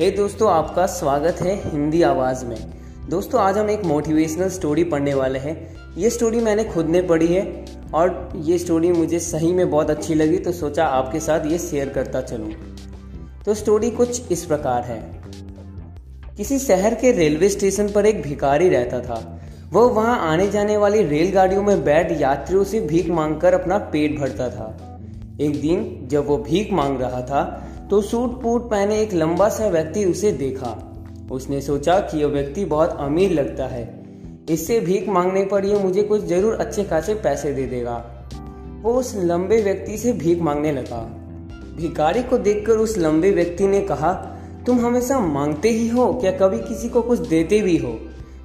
हे hey दोस्तों, आपका स्वागत है हिंदी आवाज़ में। दोस्तों, आज हम एक मोटिवेशनल स्टोरी पढ़ने वाले हैं। ये स्टोरी मैंने खुद ने पढ़ी है और ये स्टोरी मुझे सही में बहुत अच्छी लगी तो सोचा आपके साथ ये शेयर करता चलूँ। तो स्टोरी कुछ इस प्रकार है। किसी शहर के रेलवे स्टेशन पर एक भिखारी रहता था। वह वहाँ आने जाने वाली रेलगाड़ियों में बैठ यात्रियों से भीख मांगकर अपना पेट भरता था। एक दिन जब वो भीख मांग रहा था तो सूट पूट पहने एक लंबा सा व्यक्ति उसे देखा। उसने सोचा कि यह व्यक्ति बहुत अमीर लगता है। इससे भीख मांगने पर यह मुझे कुछ ज़रूर अच्छे खासे पैसे दे देगा। वो उस लंबे व्यक्ति से भीख मांगने लगा। भिखारी को देखकर उस लंबे व्यक्ति ने कहा, तुम हमेशा मांगते ही हो, क्या कभी किसी को कुछ देते भी हो?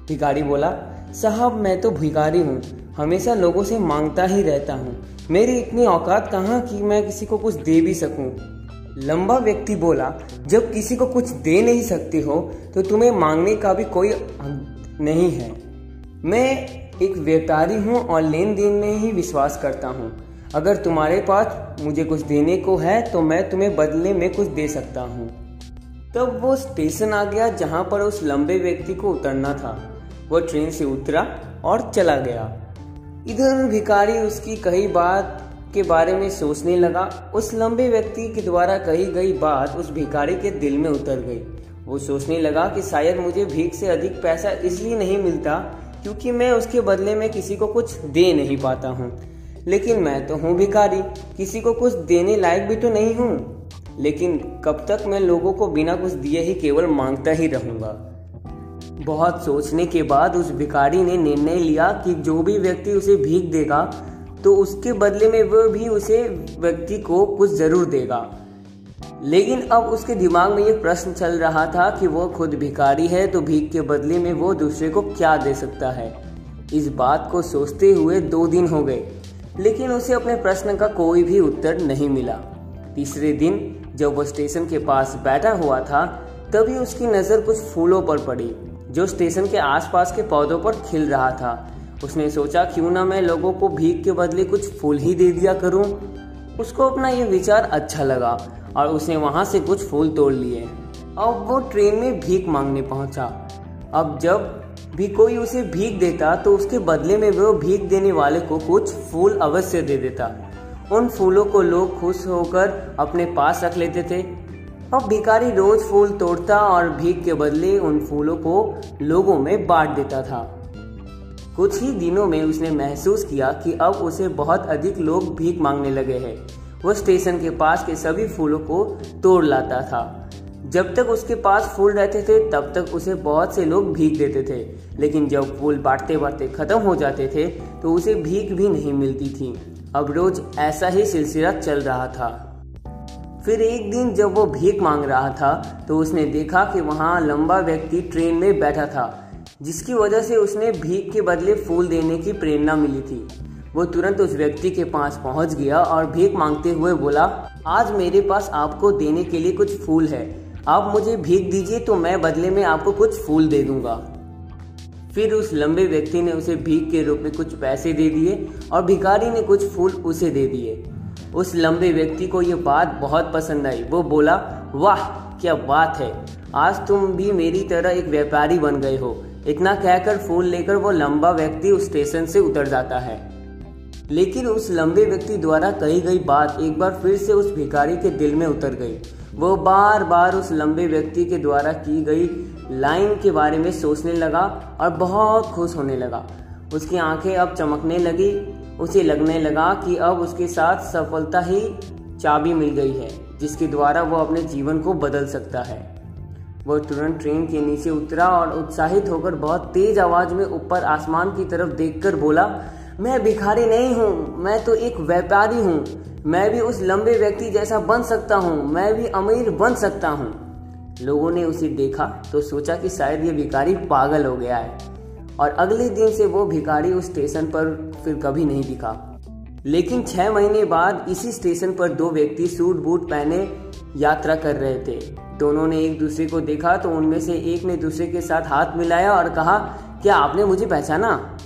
भिखारी बोला, साहब, मैं तो भिखारी हूँ। हमेशा लोगों से माँगता ही रहता हूँ। मेरी इतनी औकात कहाँ कि मैं किसी को कुछ दे भी सकूँ? लंबा व्यक्ति बोला, जब किसी को कुछ दे नहीं सकते हो तो तुम्हें मांगने का भी कोई नहीं है। मैं एक व्यापारी हूँ और लेन देन में ही विश्वास करता हूँ। अगर तुम्हारे पास मुझे कुछ देने को है तो मैं तुम्हें बदले में कुछ दे सकता हूँ। तब वो स्टेशन आ गया, जहाँ पर उस लंबे व्यक्ति को उतरना था। वो ट्रेन से उतरा और चला गया। इधर भिखारी उसकी कही बात के बारे में सोचने लगा। उस लंबे व्यक्ति के द्वारा कही गई बात उस भिखारी के दिल में उतर गई। वो सोचने लगा कि शायद मुझे भीख से अधिक पैसा इसलिए नहीं मिलता क्योंकि मैं उसके बदले में किसी को कुछ दे नहीं पाता हूँ। लेकिन मैं तो हूँ भिखारी, किसी को कुछ देने लायक भी तो नहीं हूँ। लेकिन कब तक मैं लोगों को बिना कुछ दिए ही केवल माँगता ही रहूँगा। बहुत सोचने के बाद उस भिखारी ने निर्णय लिया कि जो भी व्यक्ति उसे भीख देगा तो उसके बदले में वह भी उसे व्यक्ति को कुछ ज़रूर देगा। लेकिन अब उसके दिमाग में ये प्रश्न चल रहा था कि वो खुद भिखारी है तो भीख के बदले में वो दूसरे को क्या दे सकता है? इस बात को सोचते हुए दो दिन हो गए, लेकिन उसे अपने प्रश्न का कोई भी उत्तर नहीं मिला। तीसरे दिन जब वो स्टेशन के पास बैठा हुआ था, तभी उसकी नज़र कुछ फूलों पर पड़ी, जो स्टेशन के आसपास के पौधों पर खिल रहा था। उसने सोचा, क्यों ना मैं लोगों को भीख के बदले कुछ फूल ही दे दिया करूँ? उसको अपना ये विचार अच्छा लगा और उसने वहाँ से कुछ फूल तोड़ लिए। अब वो ट्रेन में भीख मांगने पहुँचा। अब जब भी कोई उसे भीख देता तो उसके बदले में वो भीख देने वाले को कुछ फूल अवश्य दे देता। उन फूलों को लोग खुश होकर अपने पास रख लेते थे। अब भिखारी रोज फूल तोड़ता और भीख के बदले उन फूलों को लोगों में बांट देता था। कुछ ही दिनों में उसने महसूस किया कि अब उसे बहुत अधिक लोग भीख मांगने लगे हैं। वह स्टेशन के पास के सभी फूलों को तोड़ लाता था। जब तक उसके पास फूल रहते थे, तब तक उसे बहुत से लोग भीख देते थे। लेकिन जब फूल बांटते बांटते खत्म हो जाते थे तो उसे भीख भी नहीं मिलती थी। अब रोज ऐसा ही सिलसिला चल रहा था। फिर एक दिन जब वो भीख मांग रहा था तो उसने देखा कि वहाँ लंबा व्यक्ति ट्रेन में बैठा था। जिसकी वजह से उसने भीख के बदले फूल देने की प्रेरणा मिली थी। वो तुरंत उस व्यक्ति के पास पहुँच गया और भीख मांगते हुए बोला, आज मेरे पास आपको देने के लिए कुछ फूल है। आप मुझे भीख दीजिए तो मैं बदले में आपको कुछ फूल दे दूँगा। फिर उस लंबे व्यक्ति ने उसे भीख के रूप में कुछ पैसे दे दिए और भिखारी ने कुछ फूल उसे दे दिए। उस लंबे व्यक्ति को यह बात बहुत पसंद आई। वो बोला, वाह, क्या बात है। आज तुम भी मेरी तरह एक व्यापारी बन गए हो। इतना कहकर फ़ोन लेकर वो लंबा व्यक्ति उस स्टेशन से उतर जाता है। लेकिन उस लंबे व्यक्ति द्वारा कही गई बात एक बार फिर से उस भिखारी के दिल में उतर गई। वो बार बार उस लंबे व्यक्ति के द्वारा की गई लाइन के बारे में सोचने लगा और बहुत खुश होने लगा। उसकी आँखें अब चमकने लगी, उसे लगने लगा कि अब उसके साथ सफलता ही चाबी मिल गई है, जिसके द्वारा वो अपने जीवन को बदल सकता है। वह तुरंत ट्रेन के नीचे उतरा और उत्साहित होकर बहुत तेज आवाज़ में ऊपर आसमान की तरफ़ देखकर बोला, मैं भिखारी नहीं हूँ, मैं तो एक व्यापारी हूँ। मैं भी उस लंबे व्यक्ति जैसा बन सकता हूँ, मैं भी अमीर बन सकता हूँ। लोगों ने उसे देखा तो सोचा कि शायद ये भिखारी पागल हो गया है। और अगले दिन से वो भिखारी उस स्टेशन पर फिर कभी नहीं दिखा। लेकिन छह महीने बाद इसी स्टेशन पर दो व्यक्ति सूट बूट पहने यात्रा कर रहे थे। दोनों ने एक दूसरे को देखा तो उनमें से एक ने दूसरे के साथ हाथ मिलाया और कहा, क्या आपने मुझे पहचाना?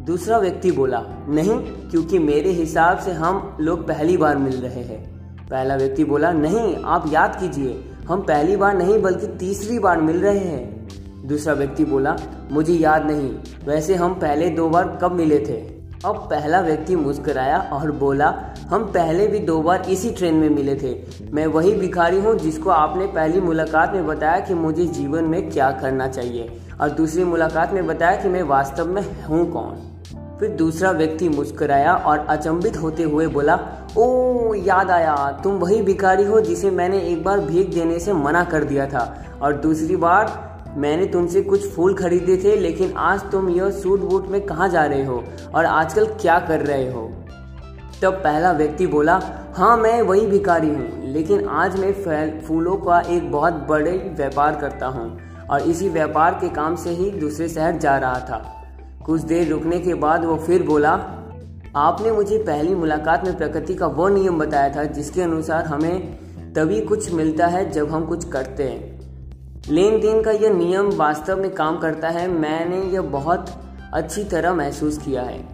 दूसरा व्यक्ति बोला, नहीं, क्योंकि मेरे हिसाब से हम लोग पहली बार मिल रहे हैं। पहला व्यक्ति बोला, नहीं, आप याद कीजिए, हम पहली बार नहीं, बल्कि तीसरी बार मिल रहे हैं। दूसरा व्यक्ति बोला, मुझे याद नहीं, वैसे हम पहले दो बार कब मिले थे? अब पहला व्यक्ति मुस्कराया और बोला, हम पहले भी दो बार इसी ट्रेन में मिले थे। मैं वही भिखारी हूँ जिसको आपने पहली मुलाकात में बताया कि मुझे जीवन में क्या करना चाहिए और दूसरी मुलाकात में बताया कि मैं वास्तव में हूँ कौन? फिर दूसरा व्यक्ति मुस्कुराया और अचंभित होते हुए बोला, ओ, याद आया, तुम वही भिखारी हो जिसे मैंने एक बार भीख देने से मना कर दिया था और दूसरी बार मैंने तुमसे कुछ फूल खरीदे थे, लेकिन आज तुम यह सूट बूट में कहाँ जा रहे हो और आजकल क्या कर रहे हो? तब पहला व्यक्ति बोला हाँ मैं वही भिखारी हूँ, लेकिन आज मैं फूलों का एक बहुत बड़े व्यापार करता हूँ और इसी व्यापार के काम से ही दूसरे शहर जा रहा था। कुछ देर रुकने के बाद वो फिर बोला, आपने मुझे पहली मुलाकात में प्रकृति का वो नियम बताया था, जिसके अनुसार हमें तभी कुछ मिलता है जब हम कुछ करते हैं। लेन देन का यह नियम वास्तव में काम करता है, मैंने यह बहुत अच्छी तरह महसूस किया है।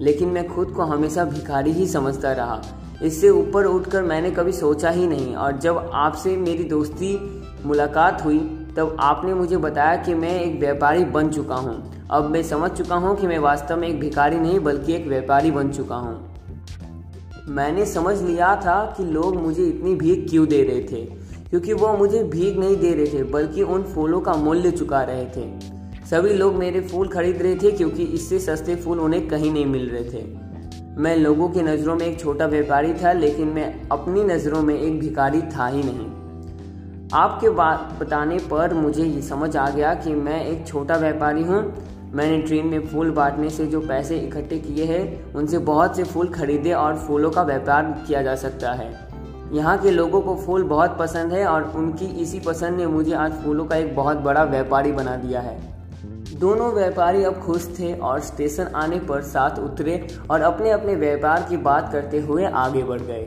लेकिन मैं खुद को हमेशा भिखारी ही समझता रहा। इससे ऊपर उठकर मैंने कभी सोचा ही नहीं और जब आपसे मेरी दोस्ती मुलाकात हुई, तब आपने मुझे बताया कि मैं एक व्यापारी बन चुका हूँ। अब मैं समझ चुका हूँ कि मैं वास्तव में एक भिखारी नहीं, बल्कि एक व्यापारी बन चुका हूँ। मैंने समझ लिया था कि लोग मुझे इतनी भीख क्यों दे रहे थे। क्योंकि वो मुझे भीख नहीं दे रहे थे, बल्कि उन फूलों का मूल्य चुका रहे थे। सभी लोग मेरे फूल खरीद रहे थे क्योंकि इससे सस्ते फूल उन्हें कहीं नहीं मिल रहे थे। मैं लोगों की नज़रों में एक छोटा व्यापारी था, लेकिन मैं अपनी नज़रों में एक भिखारी था ही नहीं। आपके बात बताने पर मुझे ये समझ आ गया कि मैं एक छोटा व्यापारी हूँ। मैंने ट्रेन में फूल बांटने से जो पैसे इकट्ठे किए हैं, उनसे बहुत से फूल खरीदे और फूलों का व्यापार किया जा सकता है। यहाँ के लोगों को फूल बहुत पसंद है और उनकी इसी पसंद ने मुझे आज फूलों का एक बहुत बड़ा व्यापारी बना दिया है। दोनों व्यापारी अब खुश थे और स्टेशन आने पर साथ उतरे और अपने अपने व्यापार की बात करते हुए आगे बढ़ गए।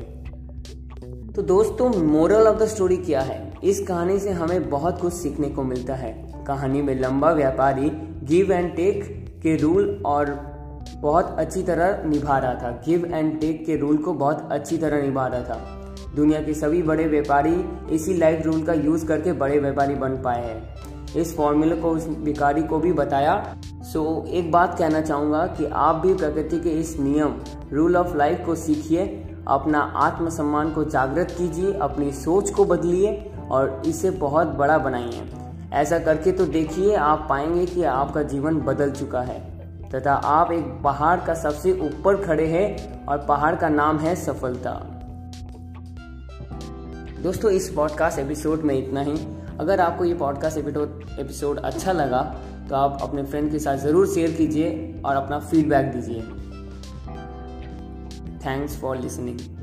तो दोस्तों मोरल ऑफ़ द स्टोरी क्या है? इस कहानी से हमें बहुत कुछ सीखने को मिलता है। कहानी में लंबा व्यापारी गिव एंड टेक के रूल और बहुत अच्छी तरह निभा रहा था। गिव एंड टेक के रूल को बहुत अच्छी तरह निभा रहा था। दुनिया के सभी बड़े व्यापारी इसी लाइफ रूल का यूज़ करके बड़े व्यापारी बन पाए हैं। इस फॉर्मूले को उस भिखारी को भी बताया। सो so, एक बात कहना चाहूँगा कि आप भी प्रकृति के इस नियम रूल ऑफ़ लाइफ को सीखिए अपना आत्मसम्मान को जागृत कीजिए अपनी सोच को बदलिए और इसे बहुत बड़ा बनाइए। ऐसा करके तो देखिए आप पाएँगे कि आपका जीवन बदल चुका है। तथा आप एक पहाड़ का सबसे ऊपर खड़े हैं और पहाड़ का नाम है सफलता। दोस्तों, इस पॉडकास्ट एपिसोड में इतना ही। अगर आपको ये पॉडकास्ट एपिसोड अच्छा लगा तो आप अपने फ्रेंड के साथ ज़रूर शेयर कीजिए और अपना फीडबैक दीजिए। Thanks for listening